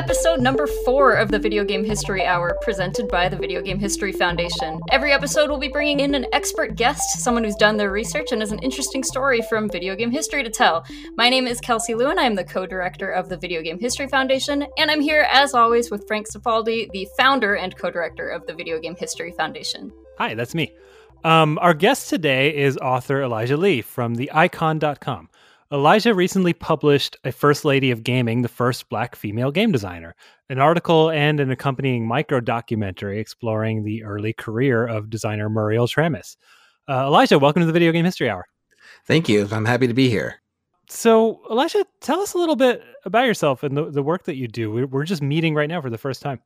episode number four of the Video Game History Hour, presented by the Video Game History Foundation. Every episode, we'll be bringing in an expert guest, someone who's done their research and has an interesting story from video game history to tell. My name is Kelsey Lewin. I am the co director of the Video Game History Foundation, and I'm here, as always, with Frank Cifaldi, the founder and co director of the Video Game History Foundation. Hi, that's me. Um, our guest today is author Elijah Lee from theicon.com. Elijah recently published A First Lady of Gaming, the first black female game designer, an article and an accompanying micro documentary exploring the early career of designer Muriel Tramis. Uh, Elijah, welcome to the Video Game History Hour. Thank you. I'm happy to be here. So, Elijah, tell us a little bit about yourself and the, the work that you do. We're just meeting right now for the first time.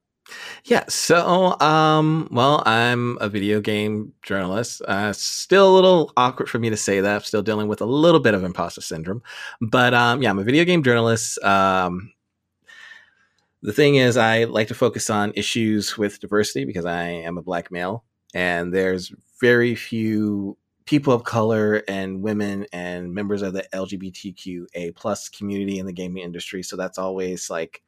Yeah, so um, well, I'm a video game journalist. Uh, still a little awkward for me to say that. I'm still dealing with a little bit of imposter syndrome, but um, yeah, I'm a video game journalist. Um, the thing is, I like to focus on issues with diversity because I am a black male, and there's very few people of color and women and members of the LGBTQA plus community in the gaming industry. So that's always like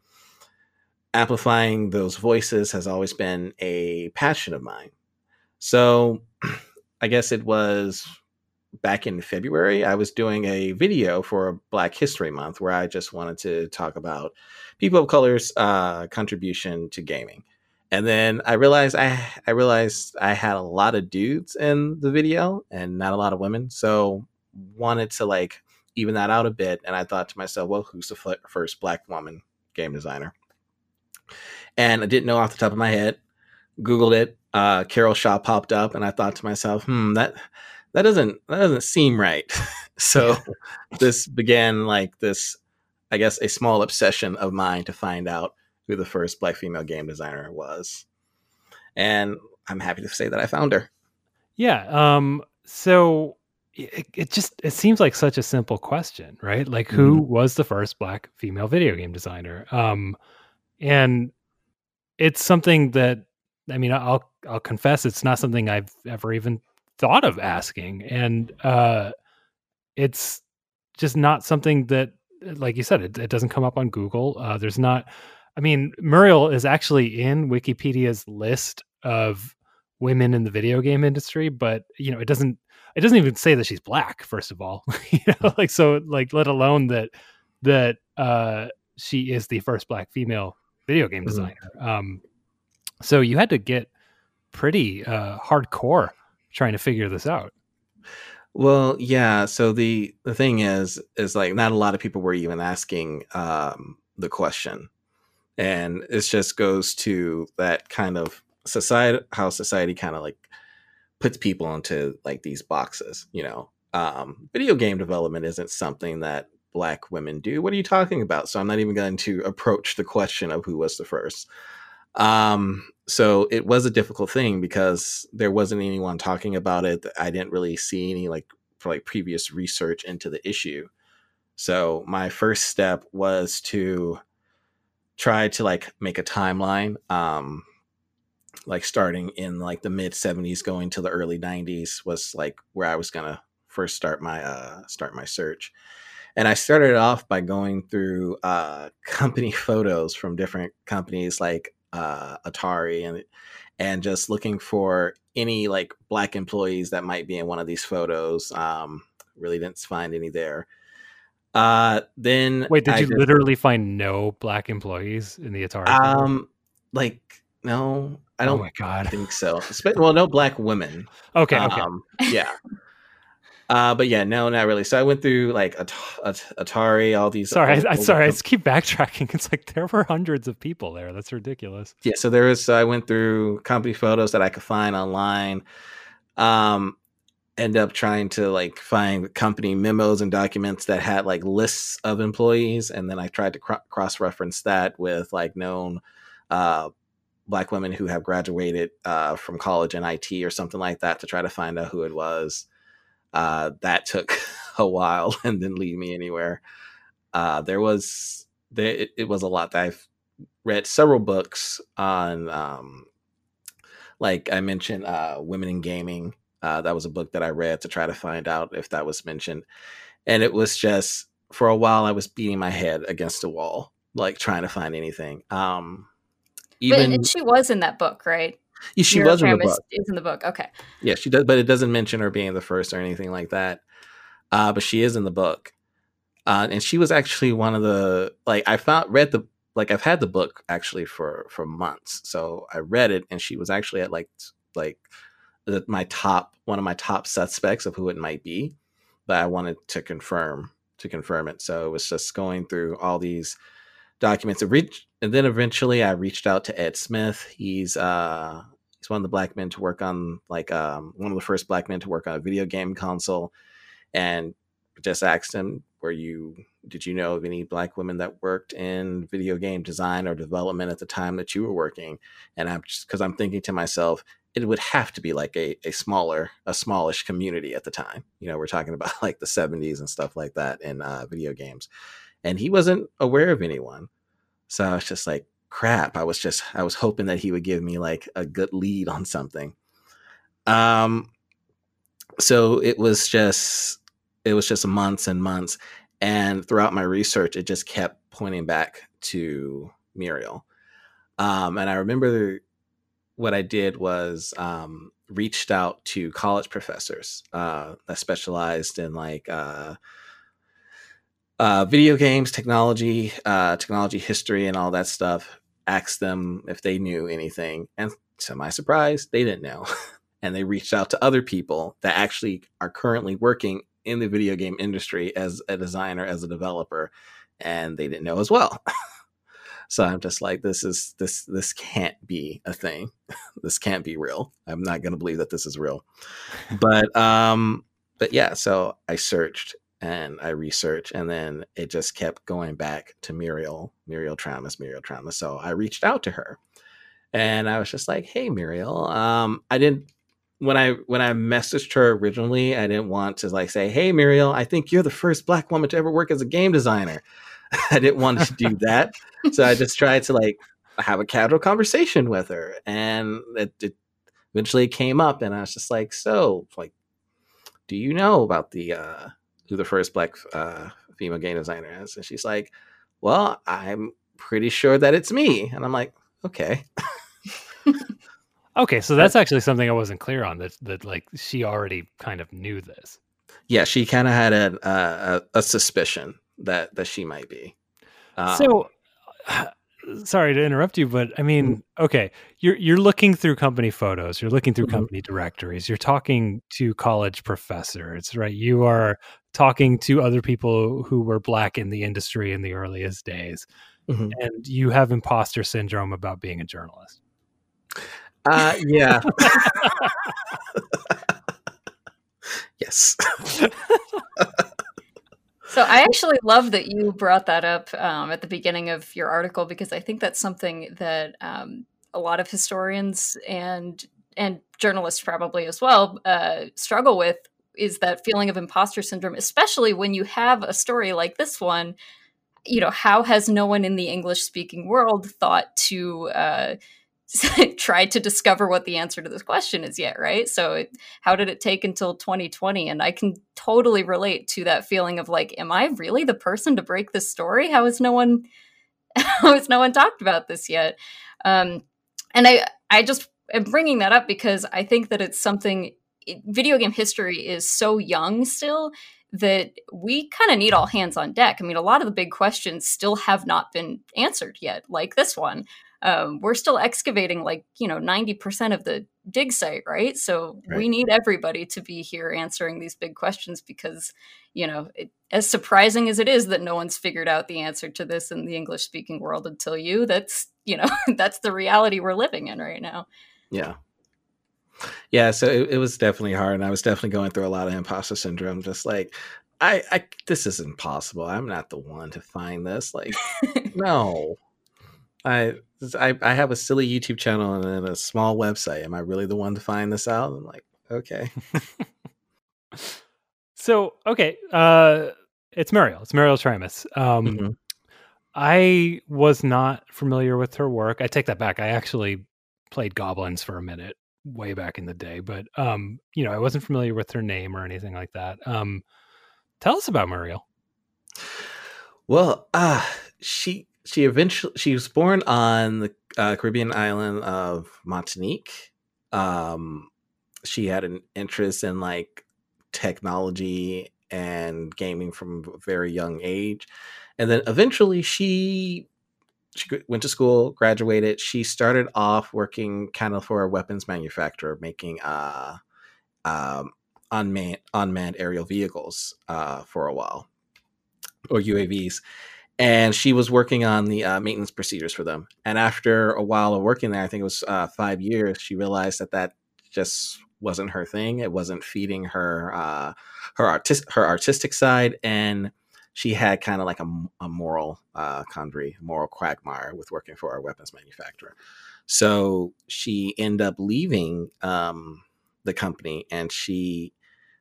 amplifying those voices has always been a passion of mine. So I guess it was back in February, I was doing a video for Black History Month where I just wanted to talk about people of color's uh, contribution to gaming. And then I realized I I realized I had a lot of dudes in the video and not a lot of women. So wanted to like even that out a bit. And I thought to myself, well, who's the first black woman game designer? And I didn't know off the top of my head. Googled it. Uh, Carol Shaw popped up, and I thought to myself, "Hmm, that that doesn't that doesn't seem right." so this began like this, I guess, a small obsession of mine to find out who the first black female game designer was, and I'm happy to say that I found her. Yeah. Um. So it, it just it seems like such a simple question, right? Like, who mm-hmm. was the first black female video game designer? Um and it's something that I mean, I'll I'll confess it's not something I've ever even thought of asking, and uh, it's just not something that, like you said, it, it doesn't come up on Google. Uh, there's not. I mean, Muriel is actually in Wikipedia's list of women in the video game industry, but you know, it doesn't. It doesn't even say that she's black. First of all, you know, like so, like let alone that that uh, she is the first black female video game mm-hmm. designer. Mm-hmm. Um, so you had to get pretty uh, hardcore trying to figure this out. Well, yeah. So the the thing is, is like not a lot of people were even asking um, the question, and it just goes to that kind of society, how society kind of like puts people into like these boxes. You know, um, video game development isn't something that black women do. What are you talking about? So I'm not even going to approach the question of who was the first. Um, so it was a difficult thing because there wasn't anyone talking about it. I didn't really see any like for like previous research into the issue. So my first step was to try to like make a timeline. Um, like starting in like the mid 70s going to the early 90s was like where I was gonna first start my uh start my search. And I started off by going through uh, company photos from different companies like uh, Atari and and just looking for any like black employees that might be in one of these photos. Um, really didn't find any there. Uh, then wait, did I you just, literally find no black employees in the Atari? Um, like no, I oh don't. Oh my god, think so. Well, no black women. Okay, okay. Um, yeah. Uh, but yeah, no, not really. So I went through like At- At- Atari, all these. Sorry, I, I sorry, I just keep backtracking. It's like there were hundreds of people there. That's ridiculous. Yeah, so there was. I went through company photos that I could find online. Um, end up trying to like find company memos and documents that had like lists of employees, and then I tried to cr- cross reference that with like known uh, black women who have graduated uh, from college in IT or something like that to try to find out who it was. Uh, that took a while and didn't lead me anywhere. Uh, there was there it, it, was a lot that I've read several books on um, like I mentioned uh, women in gaming. Uh, that was a book that I read to try to find out if that was mentioned, and it was just for a while I was beating my head against a wall like trying to find anything. Um, even but she was in that book, right? Yeah, she was in the book. Is in the book. Okay. Yeah, she does, but it doesn't mention her being the first or anything like that. Uh, but she is in the book, uh, and she was actually one of the like I found read the like I've had the book actually for for months, so I read it, and she was actually at like like my top one of my top suspects of who it might be, but I wanted to confirm to confirm it. So it was just going through all these documents. And then eventually I reached out to Ed Smith. He's uh he's one of the black men to work on like um one of the first black men to work on a video game console, and just asked him, "Were you did you know of any black women that worked in video game design or development at the time that you were working?" And I'm just because I'm thinking to myself, it would have to be like a, a smaller, a smallish community at the time. You know, we're talking about like the 70s and stuff like that in uh, video games. And he wasn't aware of anyone. So I was just like, crap. I was just, I was hoping that he would give me like a good lead on something. Um, so it was just, it was just months and months. And throughout my research, it just kept pointing back to Muriel. Um, and I remember what I did was um, reached out to college professors uh, that specialized in like uh, uh, video games, technology, uh, technology history, and all that stuff. Asked them if they knew anything, and to my surprise, they didn't know. and they reached out to other people that actually are currently working in the video game industry as a designer, as a developer, and they didn't know as well. So I'm just like, this is this this can't be a thing. this can't be real. I'm not gonna believe that this is real. But um, but yeah, so I searched and I researched, and then it just kept going back to Muriel, Muriel Tramis, Muriel Tramis. So I reached out to her, and I was just like, "Hey, Muriel, um, I didn't when I when I messaged her originally, I didn't want to like say, "Hey, Muriel, I think you're the first Black woman to ever work as a game designer." I didn't want to do that. so I just tried to like have a casual conversation with her. And it, it eventually came up and I was just like, so like, do you know about the, uh, who the first black, uh, female game designer is? And she's like, well, I'm pretty sure that it's me. And I'm like, okay. okay. So that's actually something I wasn't clear on that, that like she already kind of knew this. Yeah. She kind of had a, a, a suspicion that that she might be. Um, so, sorry to interrupt you, but I mean, mm-hmm. okay, you're you're looking through company photos, you're looking through mm-hmm. company directories, you're talking to college professors, right? You are talking to other people who were black in the industry in the earliest days, mm-hmm. and you have imposter syndrome about being a journalist. Uh, yeah. yes. So I actually love that you brought that up um, at the beginning of your article because I think that's something that um, a lot of historians and and journalists probably as well uh, struggle with is that feeling of imposter syndrome, especially when you have a story like this one. You know, how has no one in the English speaking world thought to uh, tried to discover what the answer to this question is yet, right? So, it, how did it take until 2020? And I can totally relate to that feeling of like, am I really the person to break this story? How has no one, how has no one talked about this yet? Um, and I, I just am bringing that up because I think that it's something. Video game history is so young still that we kind of need all hands on deck. I mean, a lot of the big questions still have not been answered yet, like this one um, we're still excavating like you know 90% of the dig site right so right. we need everybody to be here answering these big questions because you know it, as surprising as it is that no one's figured out the answer to this in the english speaking world until you that's you know that's the reality we're living in right now yeah yeah so it, it was definitely hard and i was definitely going through a lot of imposter syndrome just like I, I this is impossible. I'm not the one to find this. Like, no, I, I I have a silly YouTube channel and then a small website. Am I really the one to find this out? I'm like, okay. so okay, uh, it's Muriel. It's Muriel Tramis. Um, mm-hmm. I was not familiar with her work. I take that back. I actually played Goblins for a minute way back in the day, but um, you know, I wasn't familiar with her name or anything like that. Um, tell us about Muriel. Well, uh, she she eventually she was born on the uh, Caribbean island of Martinique. Um, she had an interest in like technology and gaming from a very young age, and then eventually she she went to school, graduated. She started off working kind of for a weapons manufacturer, making uh, um, unmanned unmanned aerial vehicles uh, for a while, or UAVs. And she was working on the uh, maintenance procedures for them. And after a while of working there, I think it was uh, five years, she realized that that just wasn't her thing. It wasn't feeding her uh, her artist her artistic side, and she had kind of like a, a moral uh, quandary, moral quagmire with working for a weapons manufacturer. So she ended up leaving um, the company, and she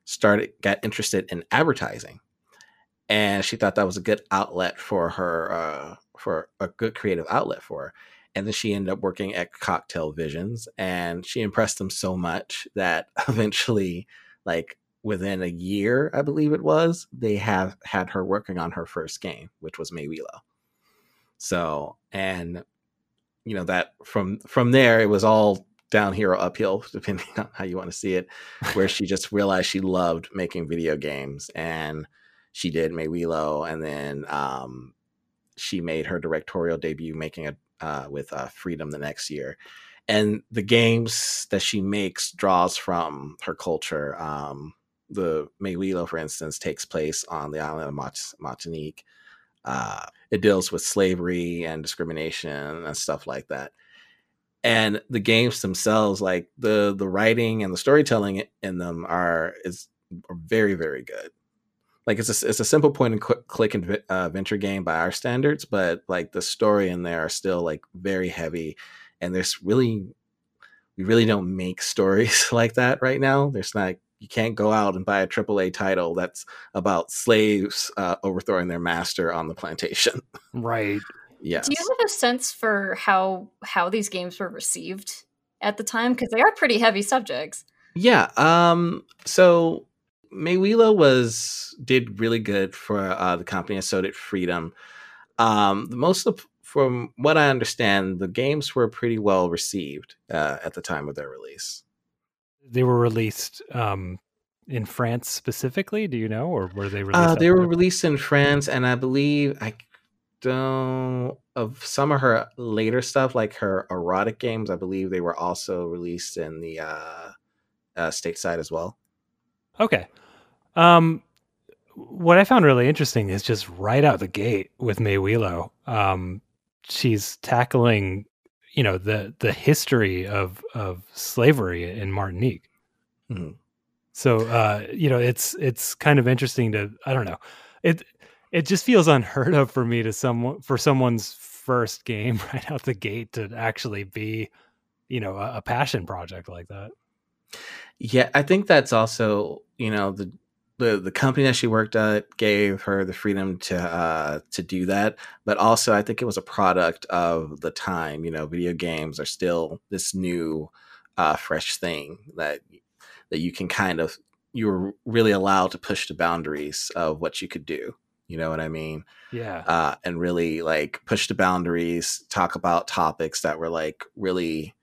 started got interested in advertising, and she thought that was a good outlet for her uh, for a good creative outlet for her. And then she ended up working at Coktel Visions, and she impressed them so much that eventually, like within a year, I believe it was, they have had her working on her first game, which was Méwilo. So, and you know that from from there, it was all down here or uphill, depending on how you want to see it. Where she just realized she loved making video games, and she did Méwilo, and then um, she made her directorial debut, making it uh, with uh, Freedom the next year. And the games that she makes draws from her culture. Um, the Méwilo, for instance, takes place on the island of Martinique. Uh, it deals with slavery and discrimination and stuff like that. And the games themselves, like the the writing and the storytelling in them, are is are very very good like it's a, it's a simple point and click and uh, game by our standards, but like the story in there are still like very heavy, and there's really we really don't make stories like that right now. There's not you can't go out and buy a AAA title that's about slaves uh, overthrowing their master on the plantation. Right. yes. Do you have a sense for how how these games were received at the time because they are pretty heavy subjects? Yeah. Um. So Méwilo was did really good for uh, the company, and so did Freedom. Um, the most of, from what I understand, the games were pretty well received uh, at the time of their release. They were released um, in France specifically. Do you know, or were they released? Uh, they were released in France, and I believe I don't of some of her later stuff, like her erotic games. I believe they were also released in the uh, uh, stateside as well. Okay. Um, what I found really interesting is just right out the gate with Méwilo. Um, she's tackling, you know, the the history of of slavery in Martinique. Mm-hmm. So, uh, you know, it's it's kind of interesting to I don't know it it just feels unheard of for me to someone for someone's first game right out the gate to actually be, you know, a, a passion project like that. Yeah, I think that's also you know the the the company that she worked at gave her the freedom to uh, to do that, but also I think it was a product of the time. You know, video games are still this new, uh, fresh thing that that you can kind of you were really allowed to push the boundaries of what you could do. You know what I mean? Yeah. Uh, and really like push the boundaries, talk about topics that were like really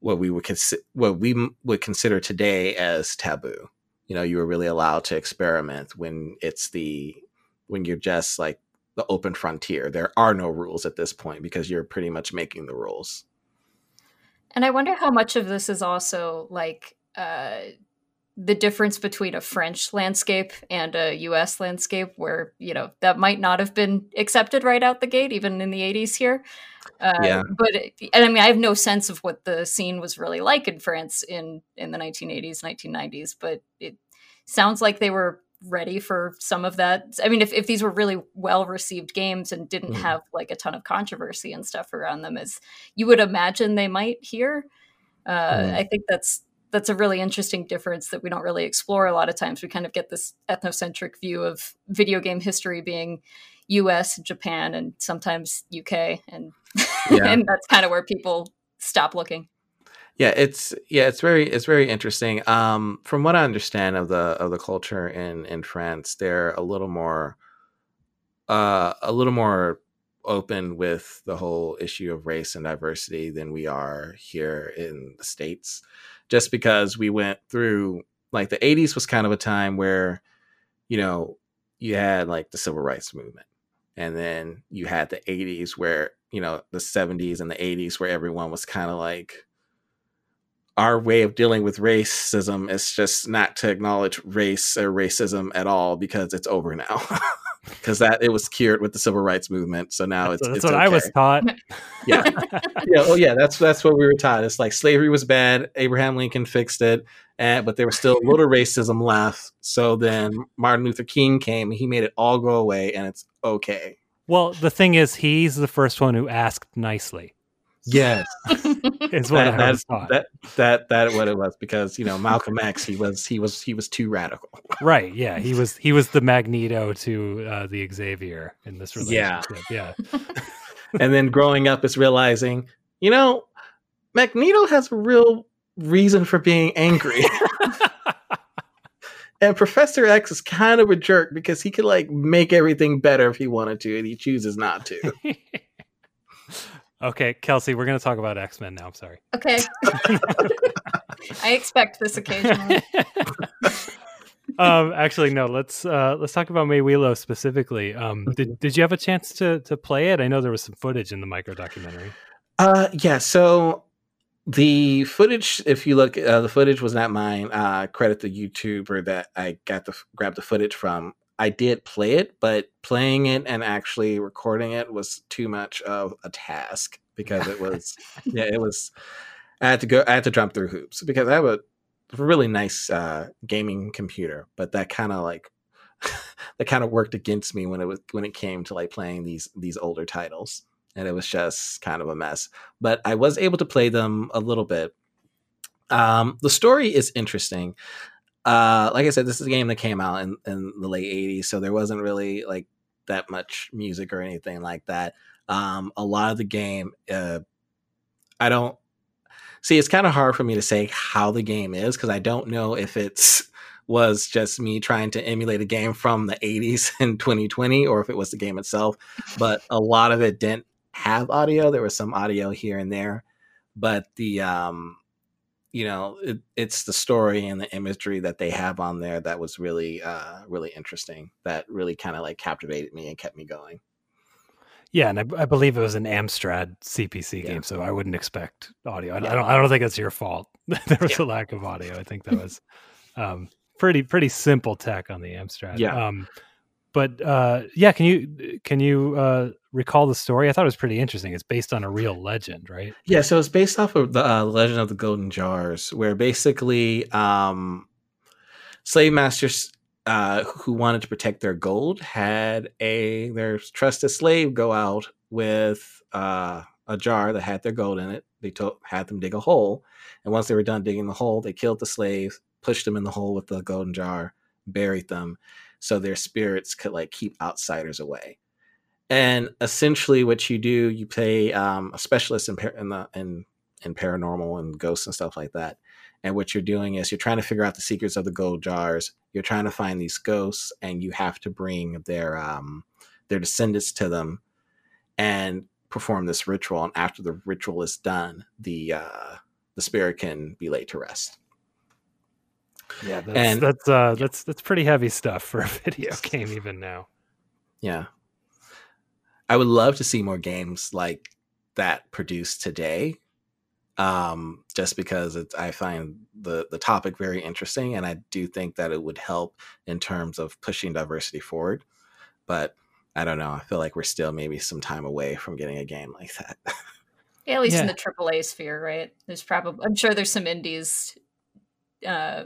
what we would consider what we would consider today as taboo you know you were really allowed to experiment when it's the when you're just like the open frontier. There are no rules at this point because you're pretty much making the rules. And i wonder how much of this is also like uh the difference between a French landscape and a US landscape, where, you know, that might not have been accepted right out the gate, even in the 80s here. Uh, yeah. But, and I mean, I have no sense of what the scene was really like in France in, in the 1980s, 1990s, but it sounds like they were ready for some of that. I mean, if, if these were really well received games and didn't mm. have like a ton of controversy and stuff around them, as you would imagine they might here, uh, mm. I think that's that's a really interesting difference that we don't really explore a lot of times. We kind of get this ethnocentric view of video game history being US, Japan, and sometimes UK, and yeah. and that's kind of where people stop looking. Yeah, it's yeah, it's very it's very interesting. Um, from what I understand of the of the culture in in France, they're a little more uh a little more open with the whole issue of race and diversity than we are here in the states just because we went through like the 80s was kind of a time where you know you had like the civil rights movement and then you had the 80s where you know the 70s and the 80s where everyone was kind of like our way of dealing with racism is just not to acknowledge race or racism at all because it's over now because that it was cured with the civil rights movement so now That's, it's that's it's what I was taught. Yeah. yeah oh yeah that's that's what we were taught it's like slavery was bad abraham lincoln fixed it and but there was still a little racism left so then martin luther king came and he made it all go away and it's okay Well, the thing is, he's the first one who asked nicely. Yes Is what that, I was that, taught. that that that what it was because you know Malcolm X he was he was he was too radical. right? Yeah, he was he was the Magneto to uh, the Xavier in this Yeah. relationship. Yeah, and then growing up is realizing you know Magneto has a real reason for being angry. and Professor X is kind of a jerk because he could like make everything better if he wanted to and he chooses not to. Okay, Kelsey, we're gonna talk about X Men now. I'm sorry. okay. I expect this occasionally. um, actually, no. Let's uh, let's talk about Méwilo specifically. Um, did did you have a chance to to play it? I know there was some footage in the micro documentary. Uh, yeah. So the footage, if you look, uh, the footage was not mine. Uh, credit the YouTuber that I got the grabbed the footage from. I did play it, but playing it and actually recording it was too much of a task because it was, yeah, it was. I had to go. I had to jump through hoops because I have a really nice uh, gaming computer, but that kind of like that kind of worked against me when it was when it came to like playing these these older titles and it was just kind of a mess. But I was able to play them a little bit. Um, the story is interesting. Uh, like I said, this is a game that came out in, in the late '80s, so there wasn't really like that much music or anything like that. Um, a lot of the game, uh, I don't see. It's kind of hard for me to say how the game is because I don't know if it's was just me trying to emulate a game from the 80s in 2020 or if it was the game itself but a lot of it didn't have audio. There was some audio here and there, but the um, you know, it, it's the story and the imagery that they have on there that was really uh really interesting. That really kind of like captivated me and kept me going. Yeah, and I, I believe it was an Amstrad CPC Yeah. game, so I wouldn't expect audio. I, I don't. I don't think it's your fault. there was a lack of audio. I think that was um, pretty pretty simple tech on the Amstrad. Yeah. Um, but uh, yeah, can you can you uh, recall the story? I thought it was pretty interesting. It's based on a real legend, right? Yeah, so it's based off of the uh, Legend of the Golden Jars, where basically um, slave masters uh, who wanted to protect their gold had a their trusted slave go out with uh, a jar that had their gold in it. They had them dig a hole, and once they were done digging the hole, they killed the slaves, pushed them in the hole with the golden jar, buried them, so their spirits could like keep outsiders away. And essentially, what you do, you play um, a specialist in, par- in the in in paranormal and ghosts and stuff like that. And what you're doing is you're trying to figure out the secrets of the gold jars. You're trying to find these ghosts, and you have to bring their um, their descendants to them and perform this ritual. And after the ritual is done, the uh, the spirit can be laid to rest. Yeah, that's And- that's uh, that's that's pretty heavy stuff for a video game, even now. Yeah. I would love to see more games like that produced today. Um, just because it's, I find the, the topic very interesting and I do think that it would help in terms of pushing diversity forward. But I don't know. I feel like we're still maybe some time away from getting a game like that. Yeah, at least in Yeah. the AAA sphere, right? There's probably I'm sure there's some indies uh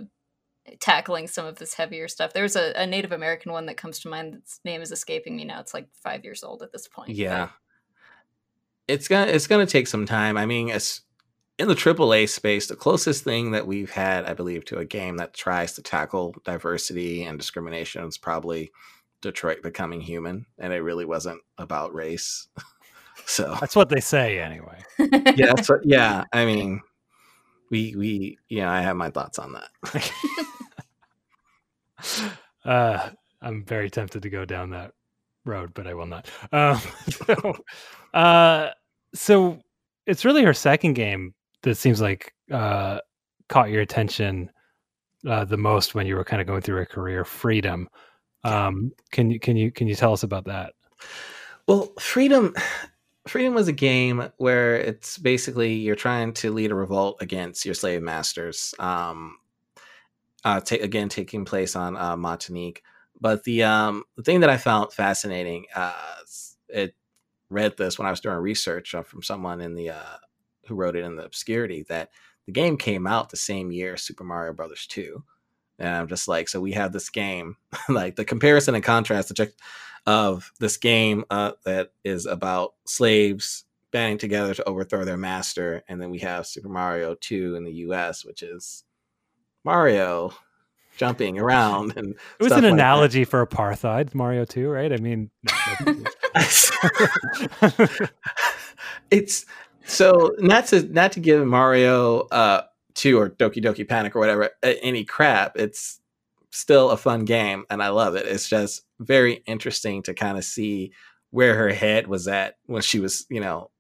tackling some of this heavier stuff. There's a, a Native American one that comes to mind. Its name is escaping me now. It's like five years old at this point. but- Yeah. It's gonna it's gonna take some time. I mean, it's in the AAA space, the closest thing that we've had, I believe, to a game that tries to tackle diversity and discrimination is probably Detroit Becoming Human, and it really wasn't about race. so That's what they say, anyway. yeah, that's what, yeah. I mean, we we yeah, I have my thoughts on that. uh, I'm very tempted to go down that road, but I will not. Um, so, uh, so it's really her second game that seems like uh, caught your attention uh, the most when you were kind of going through a career. Freedom. Um, can you can you can you tell us about that? Well, freedom. Freedom was a game where it's basically you're trying to lead a revolt against your slave masters. Um, uh, again, taking place on uh, Martinique. But the um, the thing that I found fascinating, uh, it read this when I was doing research uh, from someone in the uh, who wrote it in the obscurity that the game came out the same year Super Mario Brothers two, and I'm just like, so we have this game, like the comparison and contrast of this game uh, that is about slaves banding together to overthrow their master, and then we have Super Mario two in the U.S., which is Mario jumping around and it was an like analogy that. for apartheid mario 2 right? I mean it's so not to not to give mario uh 2 or doki doki panic or whatever any crap it's still a fun game and i love it. It's just very interesting to kind of see where her head was at when she was you know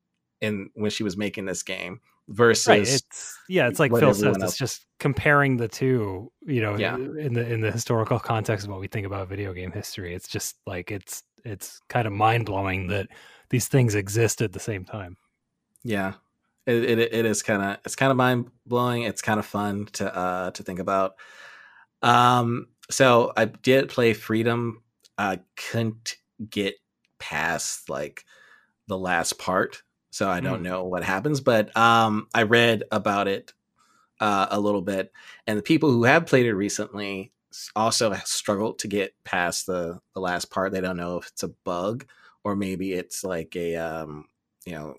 in when she was making this game versus right. it's yeah it's like phil says it's just comparing the two you know yeah. in the in the historical context of what we think about video game history it's just like it's it's kind of mind-blowing that these things exist at the same time yeah it, it, it is kind of it's kind of mind-blowing it's kind of fun to uh to think about um so i did play freedom i couldn't get past like the last part so I don't mm. know what happens. But um, I read about it uh, a little bit, and the people who have played it recently also struggled to get past the the last part. They don't know if it's a bug or maybe it's like a um, you know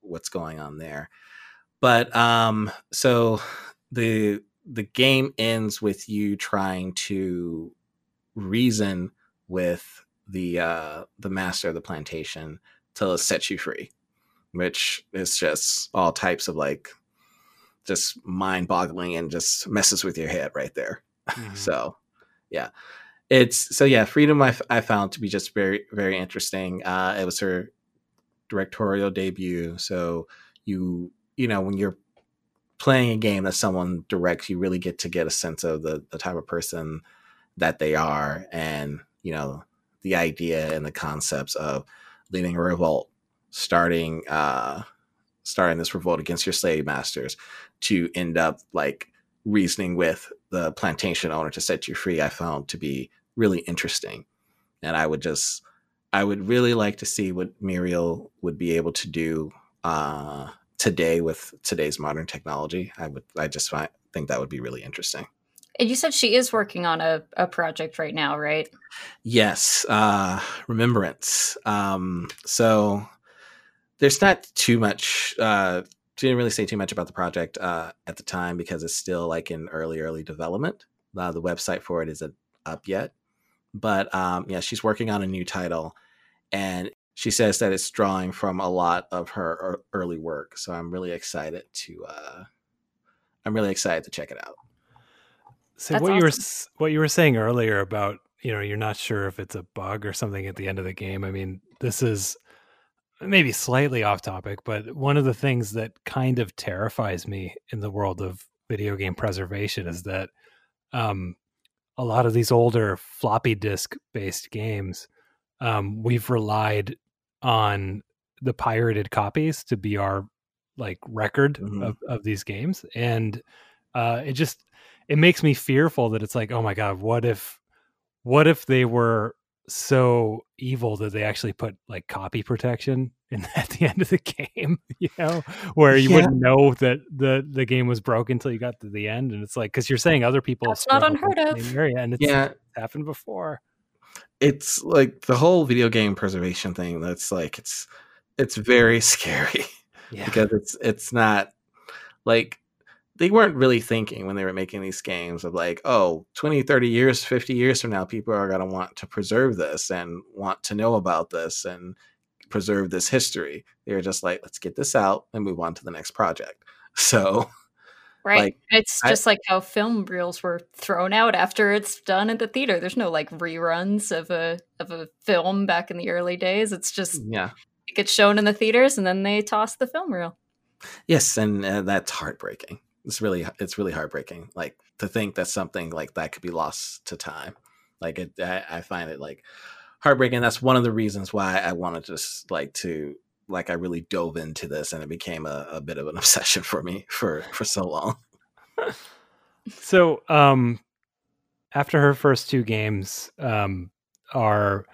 what's going on there. But um, so the the game ends with you trying to reason with the uh, the master of the plantation to set you free which is just all types of like just mind boggling and just messes with your head right there. Mm-hmm. so, yeah. It's so yeah, Freedom I, I found to be just very very interesting. Uh, it was her directorial debut, so you you know when you're playing a game that someone directs, you really get to get a sense of the the type of person that they are, and you know the idea and the concepts of leading a revolt starting uh starting this revolt against your slave masters to end up like reasoning with the plantation owner to set you free i found to be really interesting. And i would just i would really like to see what muriel would be able to do uh today with today's modern technology. I would i just find, think that would be really interesting. And you said she is working on a, a project right now right? Yes uh remembrance. Um so there's not too much uh didn't really say too much about the project uh at the time because it's still like in early early development. Uh, the website for it isn't up yet. But um yeah she's working on a new title and she says that it's drawing from a lot of her early work. So i'm really excited to uh i'm really excited to check it out. So That's what awesome. you were what you were saying earlier about you know you're not sure if it's a bug or something at the end of the game i mean this is maybe slightly off topic, but one of the things that kind of terrifies me in the world of video game preservation is that um, a lot of these older floppy disk based games, um, we've relied on the pirated copies to be our like record mm-hmm. of, of these games. And uh, it just, it makes me fearful that it's like, oh my God, what if, what if they were so evil that they actually put like copy protection in at the end of the game you know where you yeah. wouldn't know that the the game was broken until you got to the end and it's like because you're saying other people it's not unheard of area and it's yeah. happened before it's like the whole video game preservation thing that's like it's it's very scary yeah. because it's it's not like they weren't really thinking when they were making these games of like, oh, 20, 30 years, 50 years from now, people are going to want to preserve this and want to know about this and preserve this history. They were just like, let's get this out and move on to the next project. So, Right. Like, it's I- just like how film reels were thrown out after it's done at the theater. There's no like reruns of a of a film back in the early days. It's just yeah. it gets shown in the theaters and then they toss the film reel. Yes, and uh, that's heartbreaking. It's really it's really heartbreaking. Like to think that something like that could be lost to time. Like it, I, I find it like heartbreaking. That's one of the reasons why I wanted to just like to like I really dove into this, and it became a, a bit of an obsession for me for for so long. So, um, after her first two games, um, are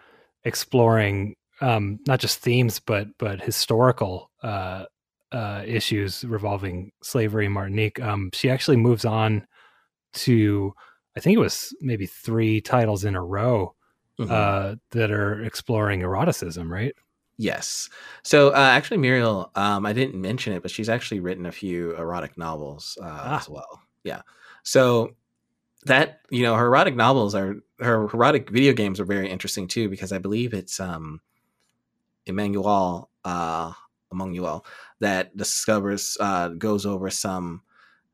exploring um, not just themes but but historical uh, uh, issues revolving slavery in Martinique. Um, she actually moves on to, I think it was maybe three titles in a row Mhm. uh, that are exploring eroticism, right? Yes. So uh, actually, Muriel, um, I didn't mention it, but she's actually written a few erotic novels uh, Ah. as well. Yeah. So that you know, her erotic novels are her erotic video games are very interesting too because I believe it's um, Emmanuelle uh, Emmanuelle that discovers uh, goes over some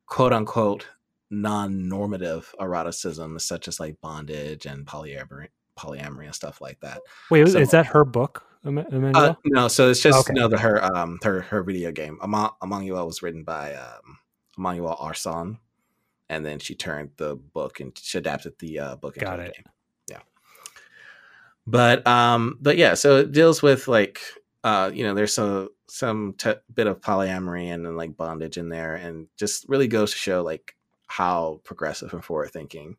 quote unquote non-normative eroticism such as like bondage and polyamory polyamory and stuff like that Wait, So- is that her book, Emmanuelle? uh, no, so it's just Okay. no the her um her her video game. Among Emmanuelle was written by um Emmanuelle Arsan, and then she turned the book and she adapted the uh, book into Got a it. game. Yeah, but um, but yeah, so it deals with like uh, you know, there's some t- bit of polyamory and then like bondage in there, and just really goes to show like how progressive and forward thinking,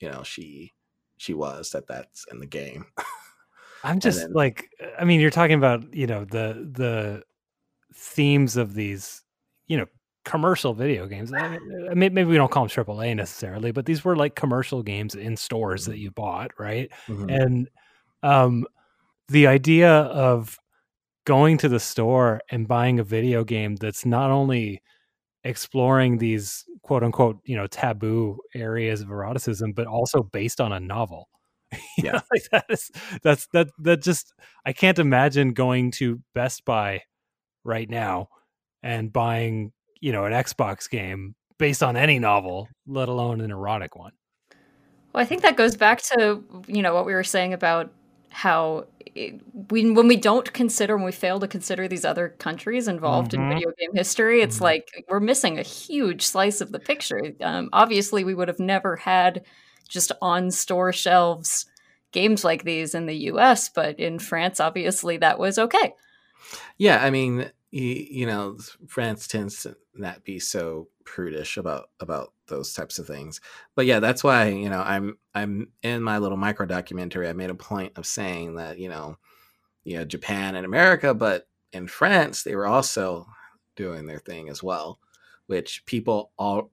you know, she she was that that's in the game. I'm just then- like, I mean, you're talking about you know the the themes of these, you know, commercial video games. I mean, maybe we don't call them AAA necessarily, but these were like commercial games in stores that you bought, right? Mhm. And um, the idea of going to the store and buying a video game that's not only exploring these quote unquote you know taboo areas of eroticism but also based on a novel You know, Yeah. like that is that's that that just i can't imagine going to best buy right now and buying you know an xbox game based on any novel let alone an erotic one Well, I think that goes back to you know what we were saying about how it, we when we don't consider when we fail to consider these other countries involved Mhm. in video game history, it's Mhm. like we're missing a huge slice of the picture. Um, obviously, we would have never had just on store shelves games like these in the U.S., but in France, obviously, that was okay. Yeah, I mean, you, you know, France tends to not be so prudish about about those types of things. But yeah, that's why you know I'm I'm in my little micro documentary. I made a point of saying that you know, you know, Japan and America, but in France they were also doing their thing as well, which people all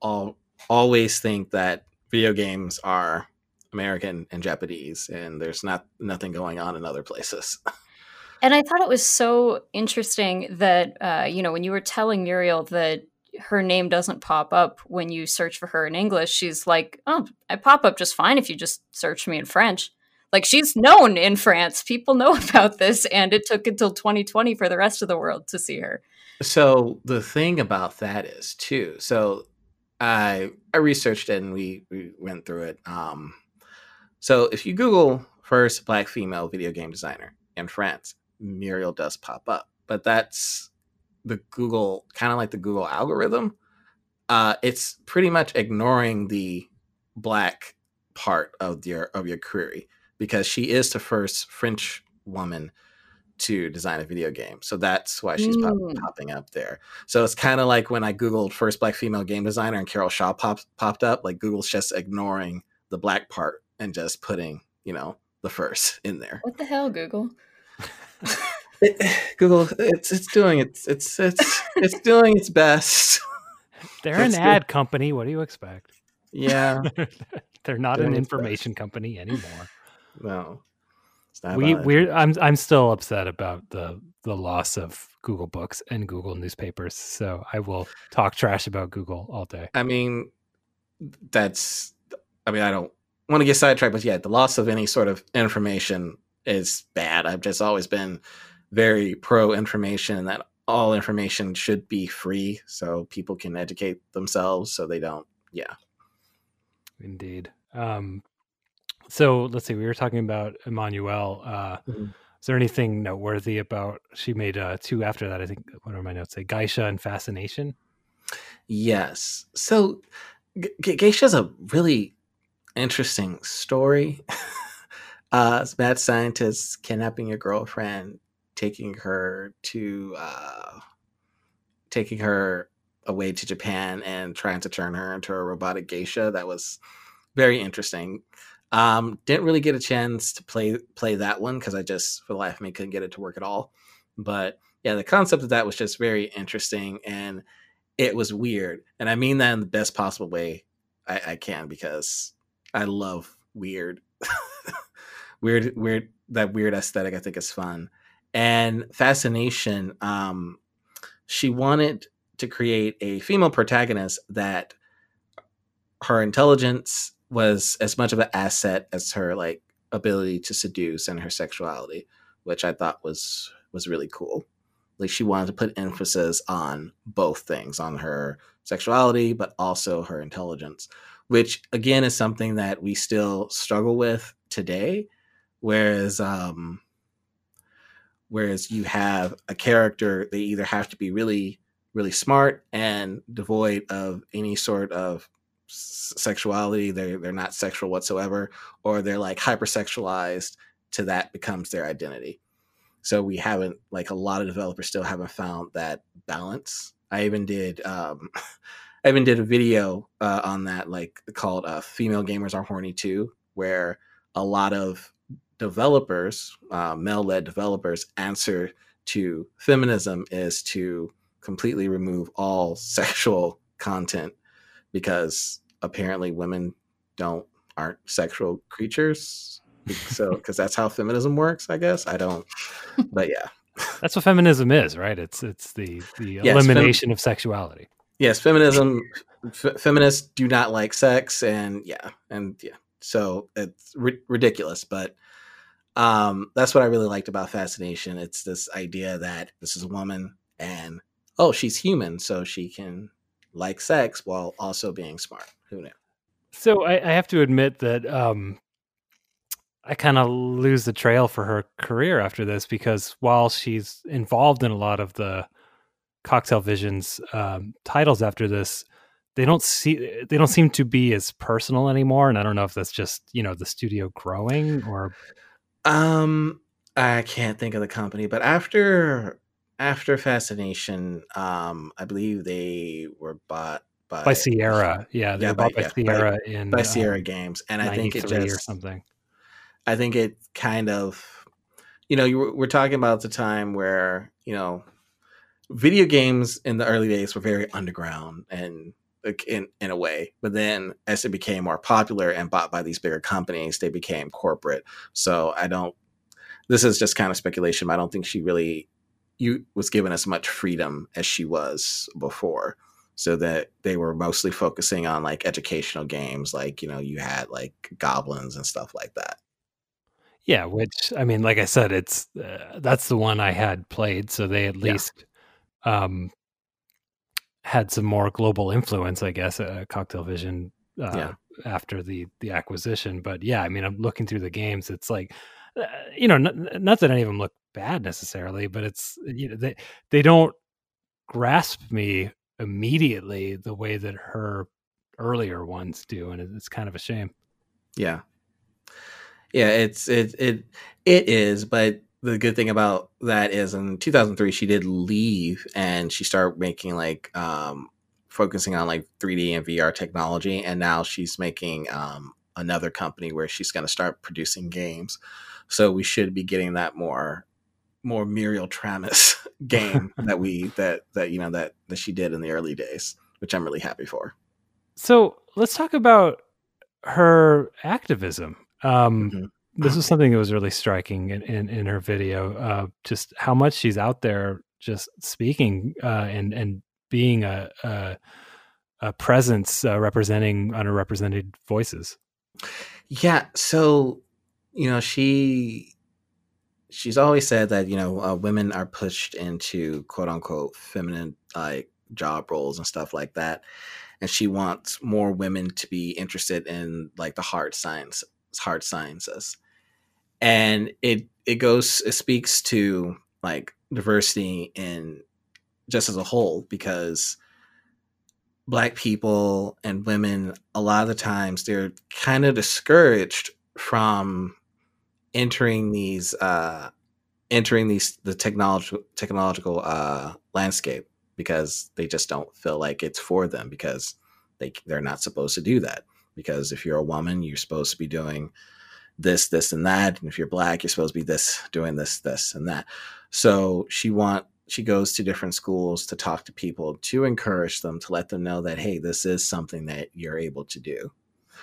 all always think that video games are American and Japanese, and there's not nothing going on in other places. And I thought it was so interesting that, uh, you know, when you were telling Muriel that her name doesn't pop up when you search for her in English, she's like, oh, I pop up just fine if you just search me in French. Like she's known in France. People know about this. And it took until 2020 for the rest of the world to see her. So the thing about that is too. So I I researched it and we we went through it. Um, so if you Google first black female video game designer in France, Muriel does pop up, but that's the Google kind of like the Google algorithm. Uh, it's pretty much ignoring the black part of your of your query because she is the first French woman to design a video game. So that's why she's pop- Mm. popping up there. So it's kind of like when I Googled first black female game designer and Carol Shaw popped popped up, like Google's just ignoring the black part and just putting, you know, the first in there. What the hell, Google? It, Google, it's it's doing its it's it's it's doing its best. they're an good. ad company what do you expect Yeah, they're not Doing an best. information company anymore no, we we're I'm I'm still upset about the the loss of Google Books and Google newspapers. So I will talk trash about Google all day. I mean, that's. I mean, I don't want to get sidetracked, but yeah, the loss of any sort of information is bad. I've just always been very pro information. That all information should be free so people can educate themselves so they don't yeah. Indeed. Um so let's see we were talking about emmanuelle uh mm-hmm. is there anything noteworthy about she made uh two after that i think one of my notes say geisha and fascination? Yes. So G- geisha is a really interesting story. Uh mad scientists kidnapping your girlfriend taking her to uh, taking her away to Japan and trying to turn her into a robotic geisha. That was very interesting. Um, didn't really get a chance to play play that one because I just for the life of me couldn't get it to work at all. But yeah, the concept of that was just very interesting and it was weird. And I mean that in the best possible way I, I can because I love weird, weird, weird. That weird aesthetic I think is fun and fascination um, she wanted to create a female protagonist that her intelligence was as much of an asset as her like ability to seduce and her sexuality which i thought was was really cool. Like she wanted to put emphasis on both things on her sexuality but also her intelligence which again is something that we still struggle with today whereas um whereas you have a character they either have to be really really smart and devoid of any sort of sexuality they're they're not sexual whatsoever or they're like hypersexualized to that becomes their identity. So we haven't like a lot of developers still haven't found that balance. I even did um i even did a video uh, on that like called uh, female gamers are horny too where a lot of developers, uh, male led developers, answer to feminism is to completely remove all sexual content because apparently women don't aren't sexual creatures. So because that's how feminism works i guess? I don't but yeah. That's what feminism is right? It's it's the the yes, elimination fem- of sexuality. Yes feminism f- feminists do not like sex and yeah and yeah. So it's ri- ridiculous but um, that's what I really liked about Fascination. It's this idea that this is a woman and oh, she's human, so she can like sex while also being smart. Who knew? So I, I have to admit that um, I kind of lose the trail for her career after this because while she's involved in a lot of the Coktel Visions um, titles after this, they don't see they don't seem to be as personal anymore. And I don't know if that's just you know the studio growing or um, I can't think of the company, but after after Fascination, um, I believe they were bought by, by Sierra. Yeah, they yeah, were bought by, by yeah, Sierra by, in by Sierra um, Games, and I think it just or something. I think it kind of, you know, you were, we're talking about the time where you know, video games in the early days were very underground and in in a way. But then as it became more popular and bought by these bigger companies, they became corporate. So I don't. This is just kind of speculation. But I don't think she really you was given as much freedom as she was before. So that they were mostly focusing on like educational games, like you know you had like goblins and stuff like that. Yeah, which I mean, like I said, it's uh, that's the one I had played, so they at least yeah. um had some more global influence, I guess, uh, Coktel Vision uh, yeah. after the the acquisition. But yeah, I mean, I'm looking through the games. It's like, uh, you know, not, not, that any of them look bad necessarily, but it's you know they they don't grasp me immediately the way that her earlier ones do, and it's kind of a shame. Yeah, yeah, it's it it it is, but the good thing about that is in 2003 she did leave and she started making like um focusing on like 3d and vr technology and now she's making um another company where she's going to start producing games. So we should be getting that more more muriel tramis game that we that that you know that that she did in the early days which i'm really happy for. So let's talk about her activism. Um mm-hmm this was something that was really striking in, in, in her video. Uh, just how much she's out there, just speaking uh, and and being a a, a presence uh, representing underrepresented voices. Yeah. So you know she she's always said that you know uh, women are pushed into quote unquote feminine like job roles and stuff like that and she wants more women to be interested in like the hard science hard sciences. And it it goes it speaks to like diversity in just as a whole because black people and women a lot of the times they're kind of discouraged from entering these uh entering these the technological technological uh landscape because they just don't feel like it's for them because they they're not supposed to do that because if you're a woman you're supposed to be doing this this and that and if you're black you're supposed to be this doing this this and that. So she want she goes to different schools to talk to people to encourage them to let them know that hey this is something that you're able to do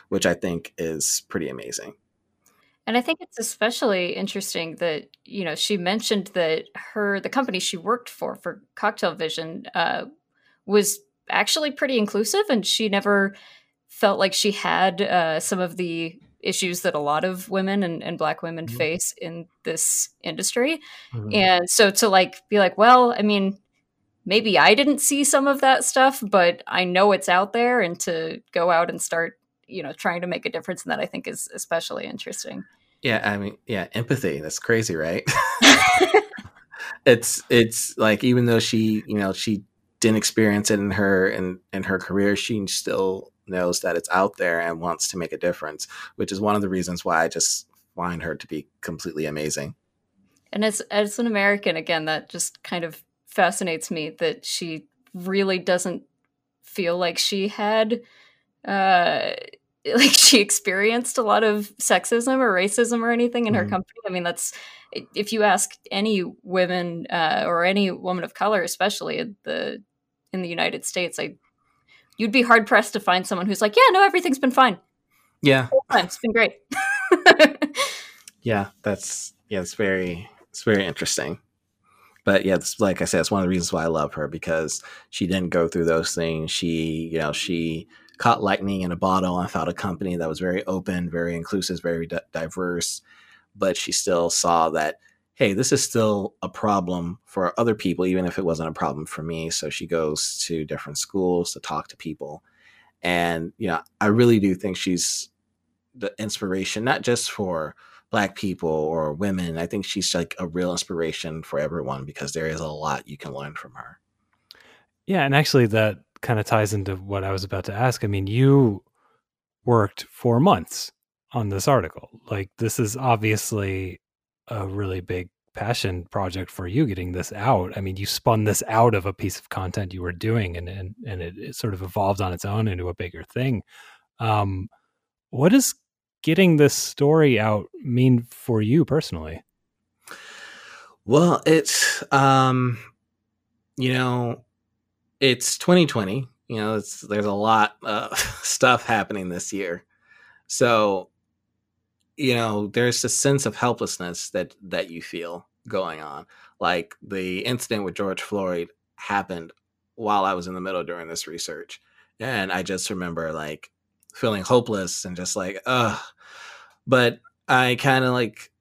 which i think is pretty amazing. And I think it's especially interesting that you know she mentioned that her the company she worked for for Coktel Vision uh, was actually pretty inclusive, and she never felt like she had uh, some of the issues that a lot of women and, and black women mm-hmm. face in this industry. Mm-hmm. And so to like be like, well, I mean, maybe I didn't see some of that stuff, but I know it's out there, and to go out and start you know trying to make a difference in that i think is especially interesting yeah, I mean, yeah, empathy. That's crazy, right? it's it's like even though she, you know, she didn't experience it in her in in her career, she still knows that it's out there and wants to make a difference, which is one of the reasons why I just find her to be completely amazing. And as as an American, again, that just kind of fascinates me that she really doesn't feel like she had uh like she experienced a lot of sexism or racism or anything in mm-hmm. her company. I mean, that's if you ask any women uh, or any woman of color, especially in the in the United States, I you'd be hard pressed to find someone who's like, "Yeah, no, everything's been fine. Yeah, it's been great." yeah, that's yeah, it's very it's very interesting. But yeah, like I said, it's one of the reasons why I love her because she didn't go through those things. She, you know, she caught lightning in a bottle and found a company that was very open, very inclusive, very di- diverse. But she still saw that, hey, this is still a problem for other people, even if it wasn't a problem for me. So she goes to different schools to talk to people. And, you know, I really do think she's the inspiration, not just for black people or women. I think she's like a real inspiration for everyone because there is a lot you can learn from her. Yeah, and actually that kind of ties into what I was about to ask. I mean, you worked for months on this article. Like, this is obviously a really big passion project for you getting this out. I mean, you spun this out of a piece of content you were doing and and, and it, it sort of evolved on its own into a bigger thing. Um, what does getting this story out mean for you personally? Well, it's um you know, it's 2020. You know, it's there's a lot of stuff happening this year. So, you know, there's a sense of helplessness that that you feel going on. Like the incident with George Floyd happened while I was in the middle during this research. And I just remember like feeling hopeless and just like, ugh. But I kind of like,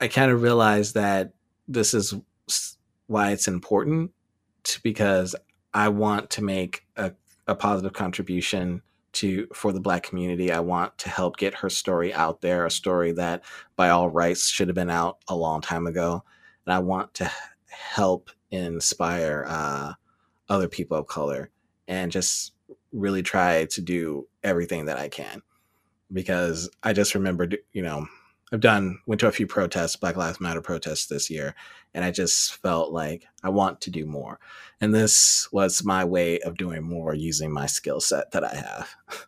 I kind of realized that this is why it's important because I want to make a, a positive contribution to for the black community. I want to help get her story out there, a story that by all rights should have been out a long time ago. And I want to help inspire uh, other people of color and just really try to do everything that I can. Because I just remember, you know, I've done went to a few protests, Black Lives Matter protests this year, and I just felt like I want to do more. And this was my way of doing more using my skill set that I have.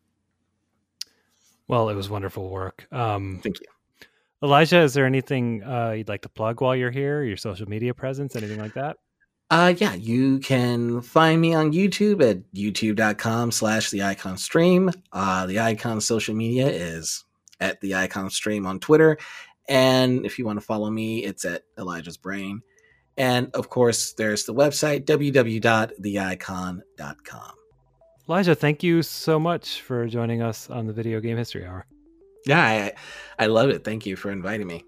Well, it was wonderful work. Um, Thank you. Elijah, is there anything uh, you'd like to plug while you're here? Your social media presence, anything like that? Uh, yeah, you can find me on YouTube at youtube.com slash the icon stream. Uh, the icon social media is at the icon stream on Twitter. And if you want to follow me, it's at Elijah's Brain. And of course, there's the website, www.theicon.com. Elijah, thank you so much for joining us on the Video Game History Hour. Yeah, I, I love it. Thank you for inviting me.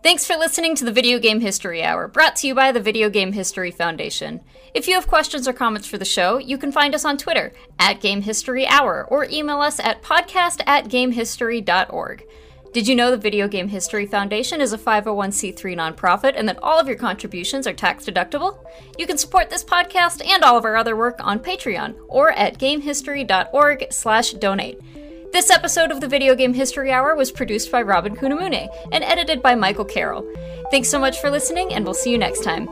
Thanks for listening to the Video Game History Hour, brought to you by the Video Game History Foundation. If you have questions or comments for the show, you can find us on Twitter at Game History Hour or email us at podcast at gamehistory.org. Did you know the Video Game History Foundation is a 501c3 nonprofit and that all of your contributions are tax deductible? You can support this podcast and all of our other work on Patreon or at gamehistory.org/donate. This episode of the Video Game History Hour was produced by Robin Kunamune and edited by Michael Carroll. Thanks so much for listening, and we'll see you next time.